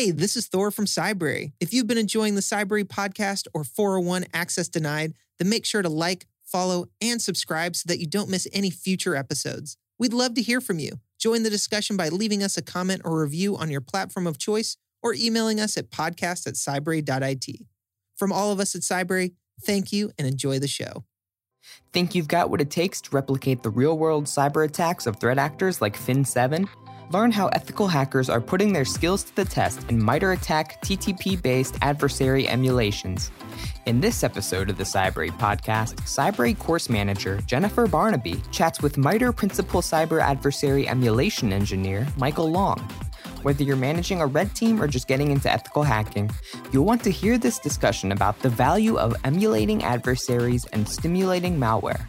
Hey, this is Thor from Cybrary. If you've been enjoying the Cybrary podcast or 401 Access Denied, then make sure to like, follow, and subscribe so that you don't miss any future episodes. We'd love to hear from you. Join the discussion by leaving us a comment or review on your platform of choice or emailing us at podcast at cybrary.it. From all of us at Cybrary, thank you and enjoy the show. Think you've got what it takes to replicate the real world cyber attacks of threat actors like Fin7? Learn how ethical hackers are putting their skills to the test in MITRE ATT&CK TTP based adversary emulations. In this episode of the Cybrary podcast, Cybrary course manager Jennifer Barnabee chats with MITRE principal cyber adversary emulation engineer Michael Long. Whether you're managing a red team or just getting into ethical hacking, you'll want to hear this discussion about the value of emulating adversaries and stimulating malware.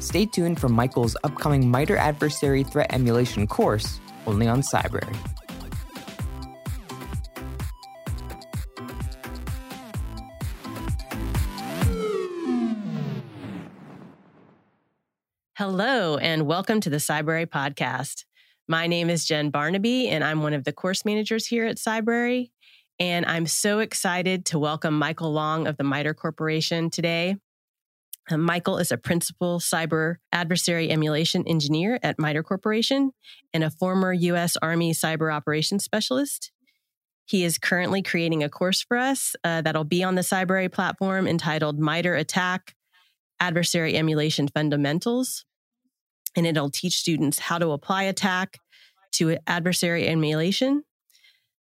Stay tuned for Michael's upcoming MITRE adversary threat emulation course only on Cybrary. Hello, and welcome to the Cybrary podcast. My name is Jen Barnabee, and I'm one of the course managers here at Cybrary. And I'm so excited to welcome Michael Long of the MITRE Corporation today. Uh, Michael is a principal cyber adversary emulation engineer at MITRE Corporation and a former U.S. Army cyber operations specialist. He is currently creating a course for us uh, that'll be on the Cybrary platform entitled MITRE ATT&CK Adversary Emulation Fundamentals. And it'll teach students how to apply ATT&CK to adversary emulation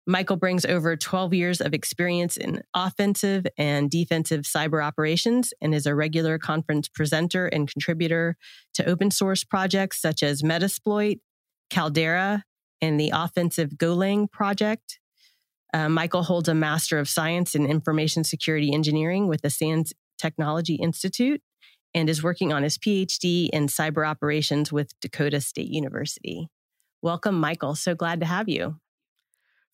Michael brings over 12 years of experience in offensive and defensive cyber operations and is a regular conference presenter and contributor to open source projects such as Metasploit, Caldera, and the offensive Golang project. Uh, Michael holds a Master of Science in Information Security Engineering with the SANS Technology Institute and is working on his PhD in cyber operations with Dakota State University. Welcome, Michael. So glad to have you.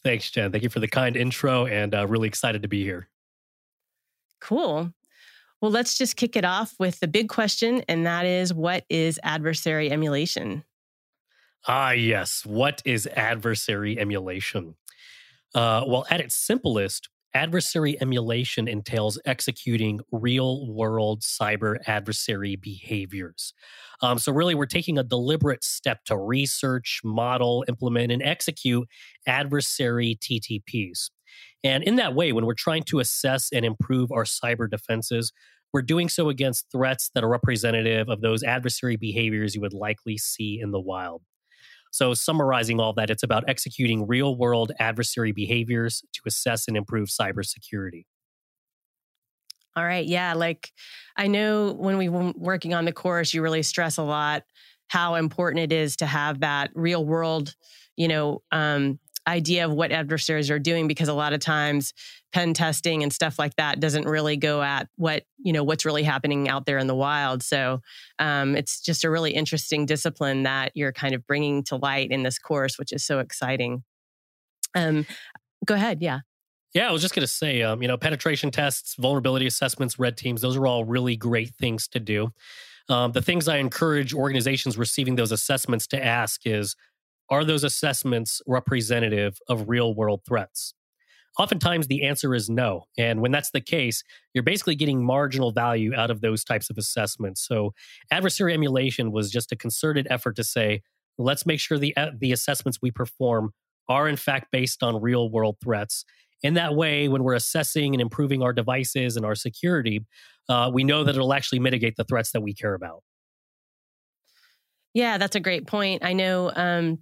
Thanks, Jen. Thank you for the kind intro and uh, really excited to be here. Cool. Well, let's just kick it off with the big question, and that is what is adversary emulation? Ah, yes. What is adversary emulation? Uh, well, at its simplest, adversary emulation entails executing real world cyber adversary behaviors. Um, so, really, we're taking a deliberate step to research, model, implement, and execute adversary TTPs. And in that way, when we're trying to assess and improve our cyber defenses, we're doing so against threats that are representative of those adversary behaviors you would likely see in the wild. So, summarizing all that, it's about executing real world adversary behaviors to assess and improve cybersecurity. All right. Yeah. Like I know when we were working on the course, you really stress a lot how important it is to have that real world, you know, um, idea of what adversaries are doing because a lot of times pen testing and stuff like that doesn't really go at what you know what's really happening out there in the wild. So um, it's just a really interesting discipline that you're kind of bringing to light in this course which is so exciting. Um, go ahead yeah. Yeah, I was just going to say, um, you know, penetration tests, vulnerability assessments, red teams, those are all really great things to do. Um, the things I encourage organizations receiving those assessments to ask is Are those assessments representative of real world threats? Oftentimes, the answer is no. And when that's the case, you're basically getting marginal value out of those types of assessments. So, adversary emulation was just a concerted effort to say, let's make sure the, uh, the assessments we perform are in fact based on real world threats in that way, when we're assessing and improving our devices and our security, uh, we know that it'll actually mitigate the threats that we care about. Yeah, that's a great point. I know um,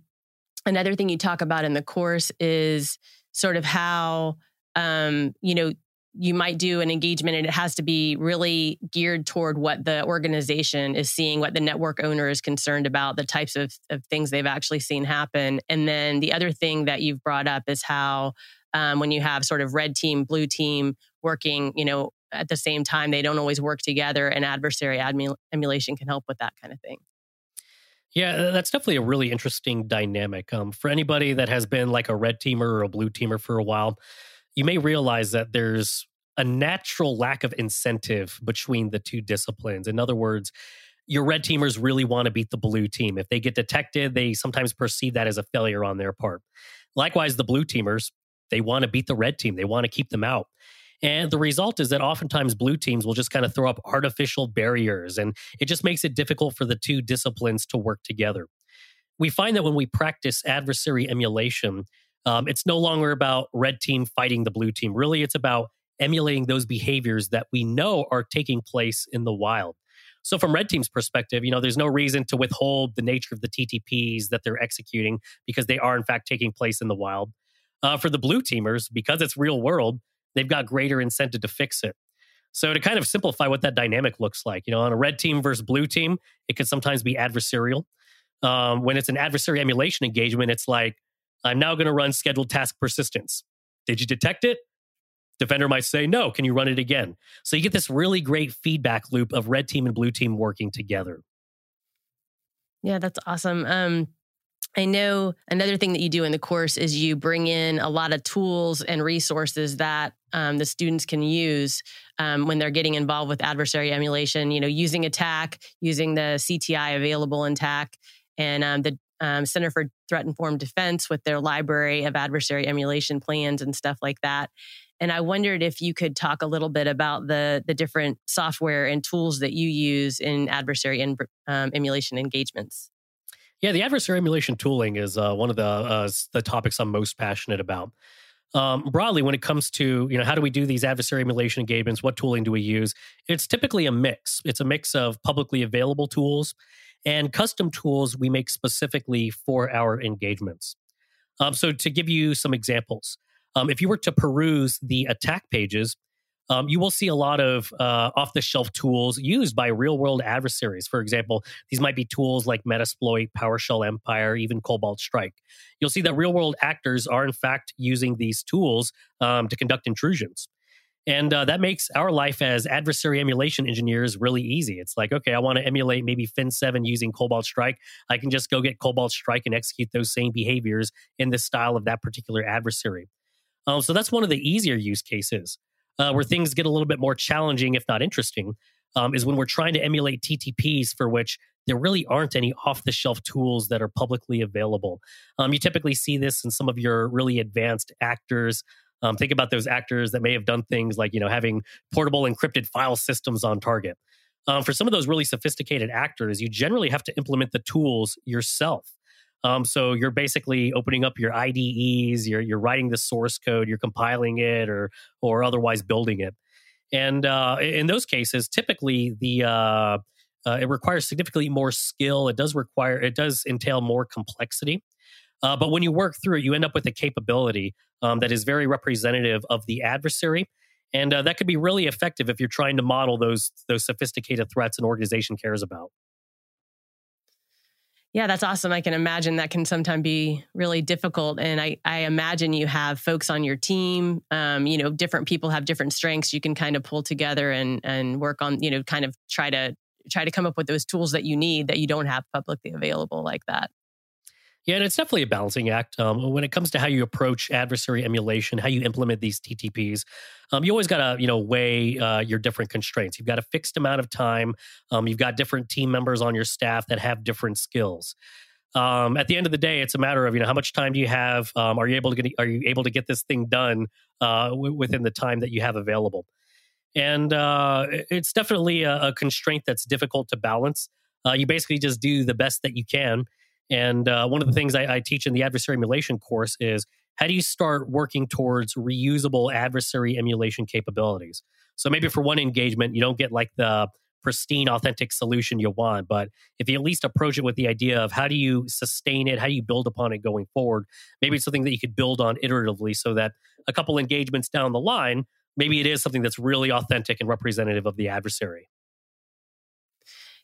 another thing you talk about in the course is sort of how, um, you know, you might do an engagement and it has to be really geared toward what the organization is seeing, what the network owner is concerned about, the types of, of things they've actually seen happen. And then the other thing that you've brought up is how um, when you have sort of red team, blue team working, you know, at the same time, they don't always work together, and adversary emulation can help with that kind of thing. Yeah, that's definitely a really interesting dynamic. Um, for anybody that has been like a red teamer or a blue teamer for a while, you may realize that there's a natural lack of incentive between the two disciplines. In other words, your red teamers really want to beat the blue team. If they get detected, they sometimes perceive that as a failure on their part. Likewise, the blue teamers they want to beat the red team, they want to keep them out. And the result is that oftentimes blue teams will just kind of throw up artificial barriers, and it just makes it difficult for the two disciplines to work together. We find that when we practice adversary emulation, um, it's no longer about red team fighting the blue team. Really, it's about emulating those behaviors that we know are taking place in the wild. So, from red team's perspective, you know, there's no reason to withhold the nature of the TTPs that they're executing because they are, in fact, taking place in the wild. Uh, for the blue teamers, because it's real world, they've got greater incentive to fix it. So to kind of simplify what that dynamic looks like, you know, on a red team versus blue team, it could sometimes be adversarial. Um, when it's an adversary emulation engagement, it's like, I'm now going to run scheduled task persistence. Did you detect it? Defender might say, no, can you run it again? So you get this really great feedback loop of red team and blue team working together. Yeah, that's awesome. Um, I know another thing that you do in the course is you bring in a lot of tools and resources that um, the students can use um, when they're getting involved with adversary emulation. You know, using ATT&CK, using the CTI available in ATT&CK, and um, the um, Center for Threat Informed Defense with their library of adversary emulation plans and stuff like that. And I wondered if you could talk a little bit about the the different software and tools that you use in adversary um, emulation engagements. Yeah, the adversary emulation tooling is uh, one of the uh, the topics I'm most passionate about. Um, broadly, when it comes to you know how do we do these adversary emulation engagements, what tooling do we use? It's typically a mix. It's a mix of publicly available tools and custom tools we make specifically for our engagements. Um, so, to give you some examples, um, if you were to peruse the ATT&CK pages, um, you will see a lot of uh, off the shelf tools used by real world adversaries. For example, these might be tools like Metasploit, PowerShell Empire, even Cobalt Strike. You'll see that real world actors are, in fact, using these tools um, to conduct intrusions. And uh, that makes our life as adversary emulation engineers really easy. It's like, okay, I want to emulate maybe Fin7 using Cobalt Strike. I can just go get Cobalt Strike and execute those same behaviors in the style of that particular adversary. Um, so that's one of the easier use cases uh, where things get a little bit more challenging, if not interesting, um, is when we're trying to emulate TTPs for which there really aren't any off the shelf tools that are publicly available. Um, you typically see this in some of your really advanced actors. Um, think about those actors that may have done things like you know having portable encrypted file systems on target. Um, for some of those really sophisticated actors, you generally have to implement the tools yourself. Um, so you're basically opening up your IDEs, you're you're writing the source code, you're compiling it, or or otherwise building it. And uh, in those cases, typically the uh, uh, it requires significantly more skill. It does require it does entail more complexity. Uh, but when you work through it, you end up with a capability um, that is very representative of the adversary, and uh, that could be really effective if you're trying to model those those sophisticated threats an organization cares about. Yeah, that's awesome. I can imagine that can sometimes be really difficult. And I, I imagine you have folks on your team, um, you know, different people have different strengths you can kind of pull together and and work on, you know, kind of try to try to come up with those tools that you need that you don't have publicly available like that. Yeah, and it's definitely a balancing act. Um, when it comes to how you approach adversary emulation, how you implement these TTPs, um, you always got to you know weigh uh, your different constraints. You've got a fixed amount of time. Um, you've got different team members on your staff that have different skills. Um, at the end of the day, it's a matter of you know how much time do you have? Um, are you able to get are you able to get this thing done uh, w- within the time that you have available? And uh, it's definitely a, a, constraint that's difficult to balance. Uh, you basically just do the best that you can and uh, one of the things I, I, teach in the adversary emulation course is how do you start working towards reusable adversary emulation capabilities? So maybe for one engagement, you don't get like the pristine, authentic solution you want, but if you at least approach it with the idea of how do you sustain it, how do you build upon it going forward, maybe it's something that you could build on iteratively so that a couple engagements down the line, maybe it is something that's really authentic and representative of the adversary.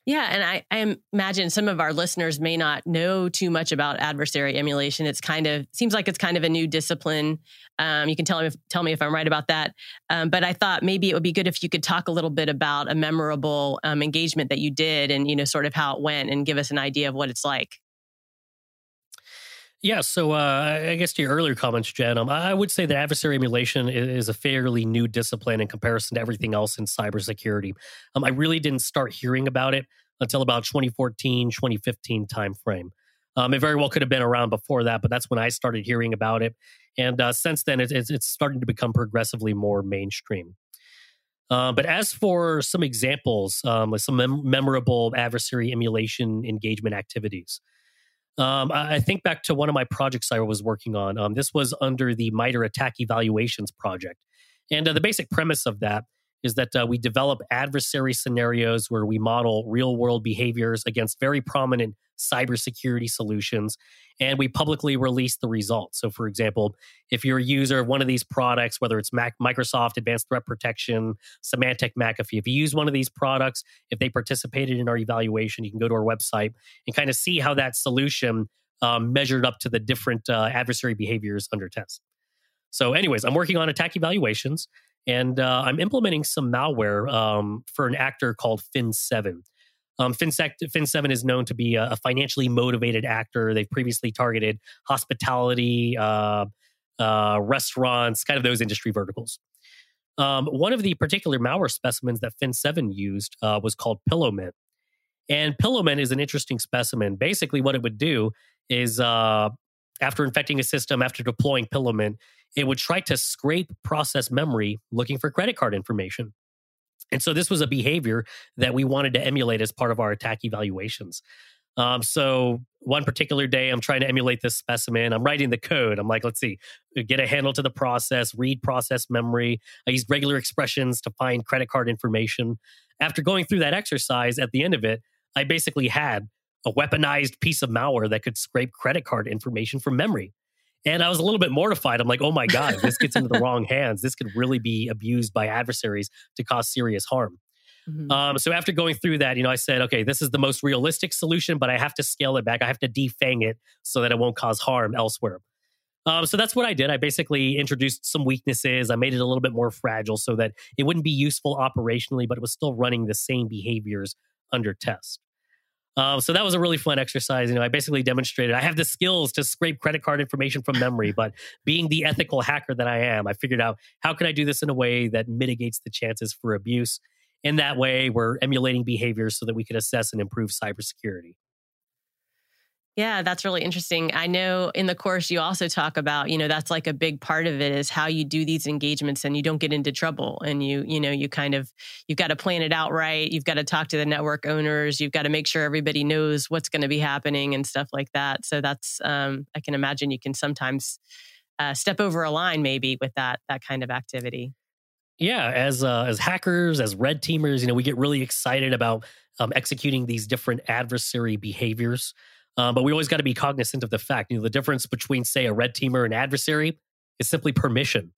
Yeah, and I, I, imagine some of our listeners may not know too much about adversary emulation. It's kind of seems like it's kind of a new discipline. Um, you can tell me if, tell me if I'm right about that. Um, but I thought maybe it would be good if you could talk a little bit about a memorable um, engagement that you did, and you know, sort of how it went, and give us an idea of what it's like. Yeah, so uh, I guess to your earlier comments, Jen, um, I would say that adversary emulation is a fairly new discipline in comparison to everything else in cybersecurity. Um, I really didn't start hearing about it until about 2014, 2015 timeframe. Um, it very well could have been around before that, but that's when I started hearing about it. And uh, since then, it, it's, it's starting to become progressively more mainstream. Uh, but as for some examples, um, like some mem- memorable adversary emulation engagement activities, um, I, think back to one of my projects I was working on. Um, this was under the MITRE ATT&CK Evaluations project. And uh, the basic premise of that is that uh, we develop adversary scenarios where we model real world behaviors against very prominent cybersecurity solutions and we publicly release the results. So, for example, if you're a user of one of these products, whether it's Mac, Microsoft Advanced Threat Protection, Symantec, McAfee, if you use one of these products, if they participated in our evaluation, you can go to our website and kind of see how that solution um, measured up to the different uh, adversary behaviors under test. So, anyways, I'm working on ATT&CK evaluations and uh, I'm implementing some malware um, for an actor called Fin7. Um, Fin7 is known to be a, a, financially motivated actor. They've previously targeted hospitality, uh, uh, restaurants, kind of those industry verticals. Um, one of the particular malware specimens that Fin7 used uh, was called Pillowmint. And Pillowmint is an interesting specimen. Basically, what it would do is uh, after infecting a system, after deploying Pillowmint, it would try to scrape process memory looking for credit card information. And so this was a behavior that we wanted to emulate as part of our ATT&CK evaluations. Um, so one particular day, I'm trying to emulate this specimen. I'm writing the code. I'm like, let's see, get a handle to the process, read process memory. I use regular expressions to find credit card information. After going through that exercise, at the end of it, I basically had a weaponized piece of malware that could scrape credit card information from memory. And I was a little bit mortified. I'm like, oh my God, this gets into the wrong hands. This could really be abused by adversaries to cause serious harm. Mm-hmm. Um, so after going through that, you know, I said, okay, this is the most realistic solution, but I have to scale it back. I have to defang it so that it won't cause harm elsewhere. Um, so that's what I did. I basically introduced some weaknesses. I made it a little bit more fragile so that it wouldn't be useful operationally, but it was still running the same behaviors under test. Um, so that was a really fun exercise. You know, I basically demonstrated I have the skills to scrape credit card information from memory, but being the ethical hacker that I am, I figured out how can I do this in a way that mitigates the chances for abuse. In that way, we're emulating behaviors so that we could assess and improve cybersecurity. Yeah, that's really interesting. I know in the course you also talk about, you know, that's like a big part of it is how you do these engagements and you don't get into trouble and you, you know, you kind of you've got to plan it out right. You've got to talk to the network owners, you've got to make sure everybody knows what's going to be happening and stuff like that. So that's um I can imagine you can sometimes uh, step over a line maybe with that that kind of activity. Yeah, as uh, as hackers, as red teamers, you know, we get really excited about um, executing these different adversary behaviors. Um, but we always got to be cognizant of the fact, you know, the difference between, say, a red teamer and adversary is simply permission.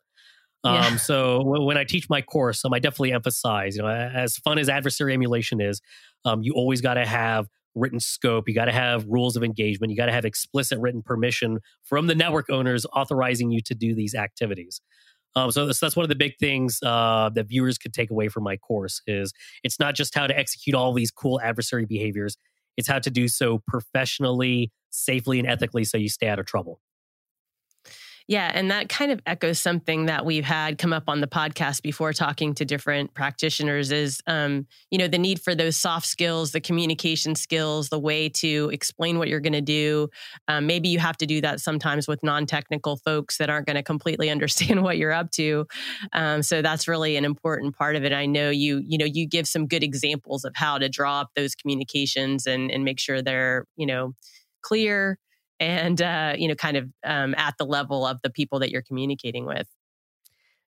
Um, yeah. So when I teach my course, um, I definitely emphasize, you know, as fun as adversary emulation is, um, you always got to have written scope. You got to have rules of engagement. You got to have explicit written permission from the network owners authorizing you to do these activities. Um, so, that's, that's one of the big things uh, that viewers could take away from my course is it's not just how to execute all these cool adversary behaviors. It's how to do so professionally, safely, and ethically so you stay out of trouble. Yeah, and that kind of echoes something that we've had come up on the podcast before talking to different practitioners is um, you know, the need for those soft skills, the communication skills, the way to explain what you're going to do. Um, maybe you have to do that sometimes with non-technical folks that aren't going to completely understand what you're up to. Um, so that's really an important part of it. I know you, you know, you give some good examples of how to draw up those communications and and make sure they're, you know, clear and uh, you know kind of um, at the level of the people that you're communicating with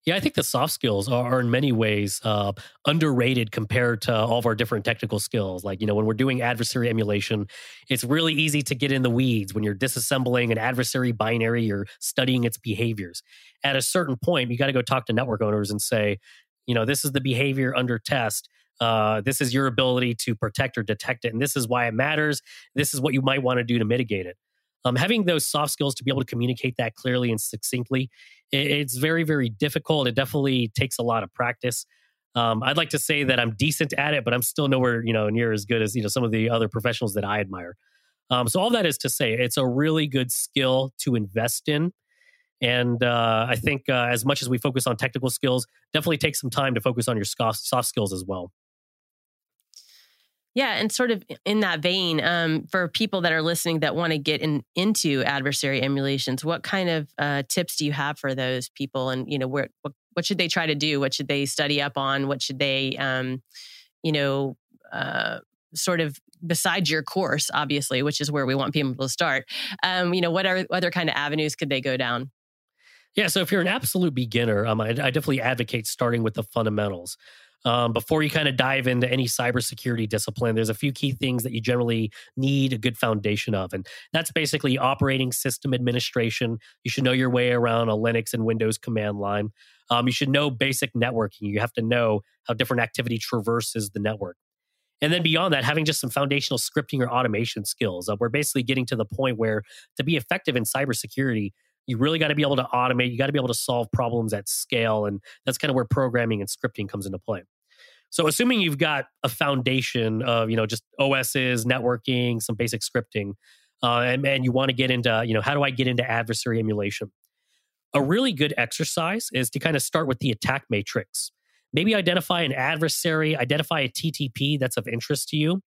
yeah, I think the soft skills are, in many ways uh, underrated compared to all of our different technical skills. Like, you know, when we're doing adversary emulation, it's really easy to get in the weeds. When you're disassembling an adversary binary, you're studying its behaviors. At a certain point, you got to go talk to network owners and say, you know, this is the behavior under test. Uh, this is your ability to protect or detect it. And this is why it matters. This is what you might want to do to mitigate it um, having those soft skills to be able to communicate that clearly and succinctly, it, it's very, very difficult. It definitely takes a lot of practice. Um, I'd like to say that I'm decent at it, but I'm still nowhere, you know, near as good as you know some of the other professionals that I admire. Um, so all that is to say, it's a really good skill to invest in. And uh, I think uh, as much as we focus on technical skills, definitely take some time to focus on your soft skills as well. Yeah, and sort of in that vein, um, for people that are listening that want to get in, into adversary emulations, what kind of uh, tips do you have for those people? And you know, where, what what should they try to do? What should they study up on? What should they, um, you know, uh, sort of besides your course, obviously, which is where we want people to start. Um, you know, what are other kind of avenues could they go down? Yeah, so if you're an absolute beginner, um, I, I definitely advocate starting with the fundamentals. Um, before you kind of dive into any cybersecurity discipline, there's a few key things that you generally need a good foundation of. And that's basically operating system administration. You should know your way around a Linux and Windows command line. Um, you should know basic networking. You have to know how different activity traverses the network. And then beyond that, having just some foundational scripting or automation skills. Uh, we're basically getting to the point where to be effective in cybersecurity, you really got to be able to automate. You got to be able to solve problems at scale. And that's kind of where programming and scripting comes into play. So assuming you've got a foundation of, you know, just OSs, networking, some basic scripting, uh, and, and you want to get into, you know, how do I get into adversary emulation? A really good exercise is to kind of start with the ATT&CK matrix. Maybe identify an adversary, identify a TTP that's of interest to you,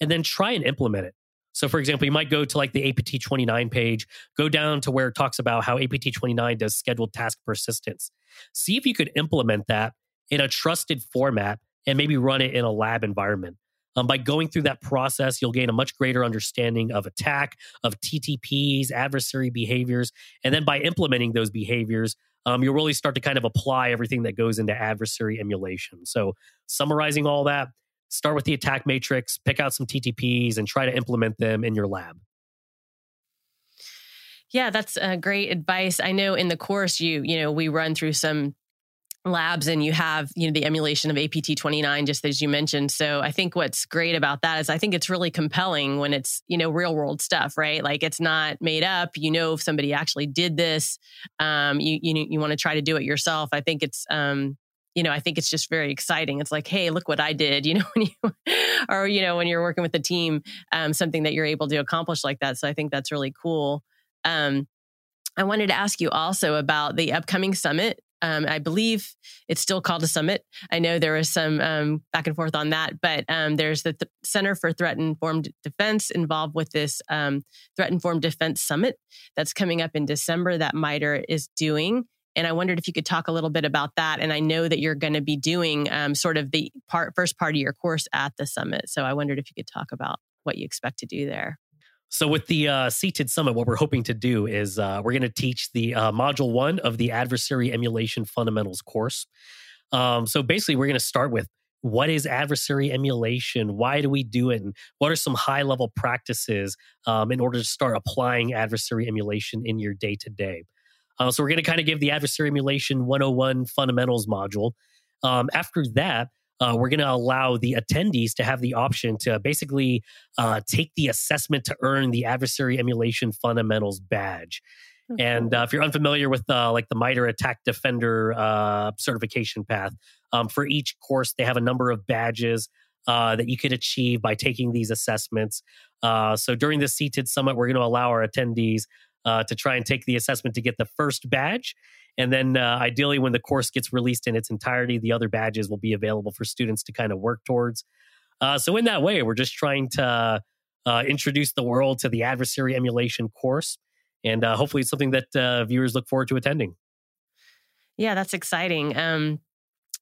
and then try and implement it. So, for example, you might go to like the APT 29 page, go down to where it talks about how APT 29 does scheduled task persistence. See if you could implement that in a trusted format and maybe run it in a lab environment. Um, by going through that process, you'll gain a much greater understanding of ATT&CK, of TTPs, adversary behaviors. And then by implementing those behaviors, um, you'll really start to kind of apply everything that goes into adversary emulation. So, summarizing all that, start with the ATT&CK matrix, pick out some TTPs, and try to implement them in your lab. Yeah, that's uh, great advice. I know in the course you you know we run through some labs and you have you know the emulation of apt 29 just as you mentioned. So i think what's great about that is i think it's really compelling when it's you know real world stuff right? Like it's not made up. You know if somebody actually did this. Um you you, you want to try to do it yourself. I think it's um you know, I think it's just very exciting. It's like, hey, look what I did, you know, when you, or, you know, when you're working with a team, um, something that you're able to accomplish like that. So I think that's really cool. Um, I wanted to ask you also about the upcoming summit. Um, I believe it's still called a summit. I know there was some um, back and forth on that, but um, there's the Th- Center for Threat Informed Defense involved with this um, Threat Informed Defense Summit that's coming up in December that MITRE is doing. And I wondered if you could talk a little bit about that. And I know that you're going to be doing um, sort of the part, first part of your course at the summit. So I wondered if you could talk about what you expect to do there. So, with the uh, Summit, what we're hoping to do is uh, we're going to teach the uh, module one of the Adversary Emulation Fundamentals course. Um, so, basically, we're going to start with what is adversary emulation? Why do we do it? And what are some high level practices um, in order to start applying adversary emulation in your day to day? Uh, so we're going to kind of give the adversary emulation 101 fundamentals module. Um, after that, uh, we're going to allow the attendees to have the option to basically uh, take the assessment to earn the adversary emulation fundamentals badge. And uh, if you're unfamiliar with uh, like the MITRE ATT&CK Defender uh, certification path, um, for each course they have a number of badges uh, that you could achieve by taking these assessments. so during the CTID summit, we're going to allow our attendees uh, to try and take the assessment to get the first badge. And then, uh, ideally, when the course gets released in its entirety, the other badges will be available for students to kind of work towards. Uh, so, in that way, we're just trying to uh, introduce the world to the adversary emulation course. And uh, hopefully, it's something that uh, viewers look forward to attending. Yeah, that's exciting. Um,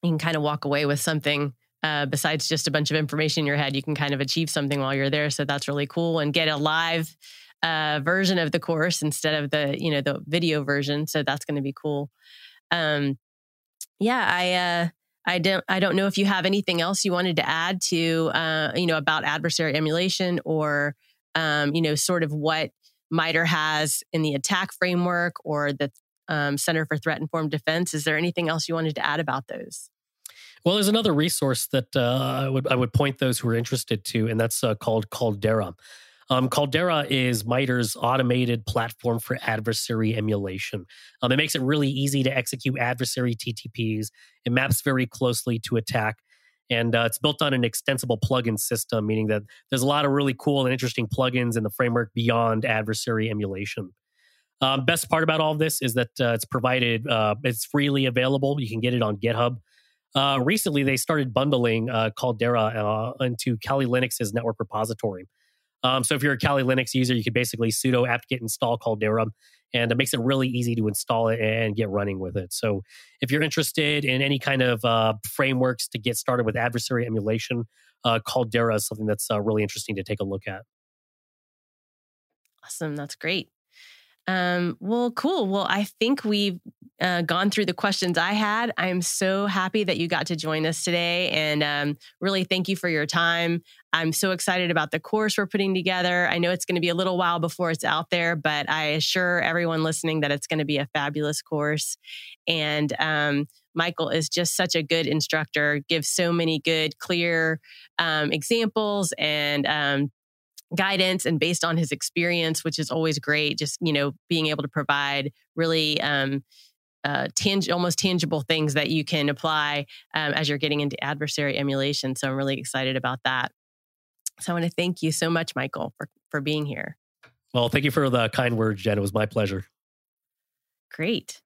you can kind of walk away with something uh, besides just a bunch of information in your head, you can kind of achieve something while you're there. So that's really cool and get a live uh, version of the course instead of the you know the video version. So that's going to be cool. Um, yeah, I uh, I don't I don't know if you have anything else you wanted to add to uh, you know about adversary emulation or um, you know sort of what MITRE has in the ATT&CK framework or the um, Center for Threat Informed Defense. Is there anything else you wanted to add about those? Well, there's another resource that uh, I would I would point those who are interested to, and that's uh, called Caldera. Um, Caldera is MITRE's automated platform for adversary emulation. Um, it makes it really easy to execute adversary TTPs. It maps very closely to ATT&CK. And uh, it's built on an extensible plugin system, meaning that there's a lot of really cool and interesting plugins in the framework beyond adversary emulation. Um, best part about all of this is that uh, it's provided, uh, it's freely available. You can get it on GitHub. uh, recently they started bundling uh, Caldera uh, into Kali Linux's network repository. Um, so if you're a Kali Linux user, you can basically sudo apt-get install Caldera, and it makes it really easy to install it and get running with it. So if you're interested in any kind of uh, frameworks to get started with adversary emulation, uh, Caldera is something that's uh, really interesting to take a look at. Awesome. That's great. Um, well, cool. Well, I think we've uh, gone through the questions I had. I am so happy that you got to join us today and um, really thank you for your time. I'm so excited about the course we're putting together. I know it's going to be a little while before it's out there, but I assure everyone listening that it's going to be a fabulous course. And um, Michael is just such a good instructor, gives so many good, clear um, examples and um, guidance and based on his experience, which is always great. Just you know, being able to provide really um, uh, tang- almost tangible things that you can apply um, as you're getting into adversary emulation. So I'm really excited about that. So I want to thank you so much, Michael, for for being here. Well, thank you for the kind words, Jen. It was my pleasure. Great.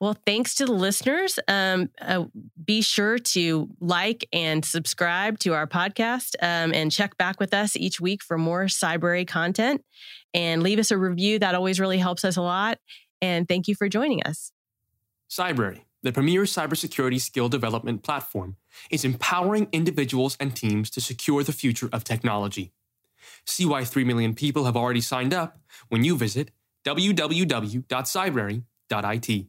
Well, thanks to the listeners. Um, uh, be sure to like and subscribe to our podcast um, and check back with us each week for more Cybrary content and leave us a review. That always really helps us a lot. And thank you for joining us. Cybrary, the premier cybersecurity skill development platform, is empowering individuals and teams to secure the future of technology. See why 3 million people have already signed up when you visit www.cybrary.it.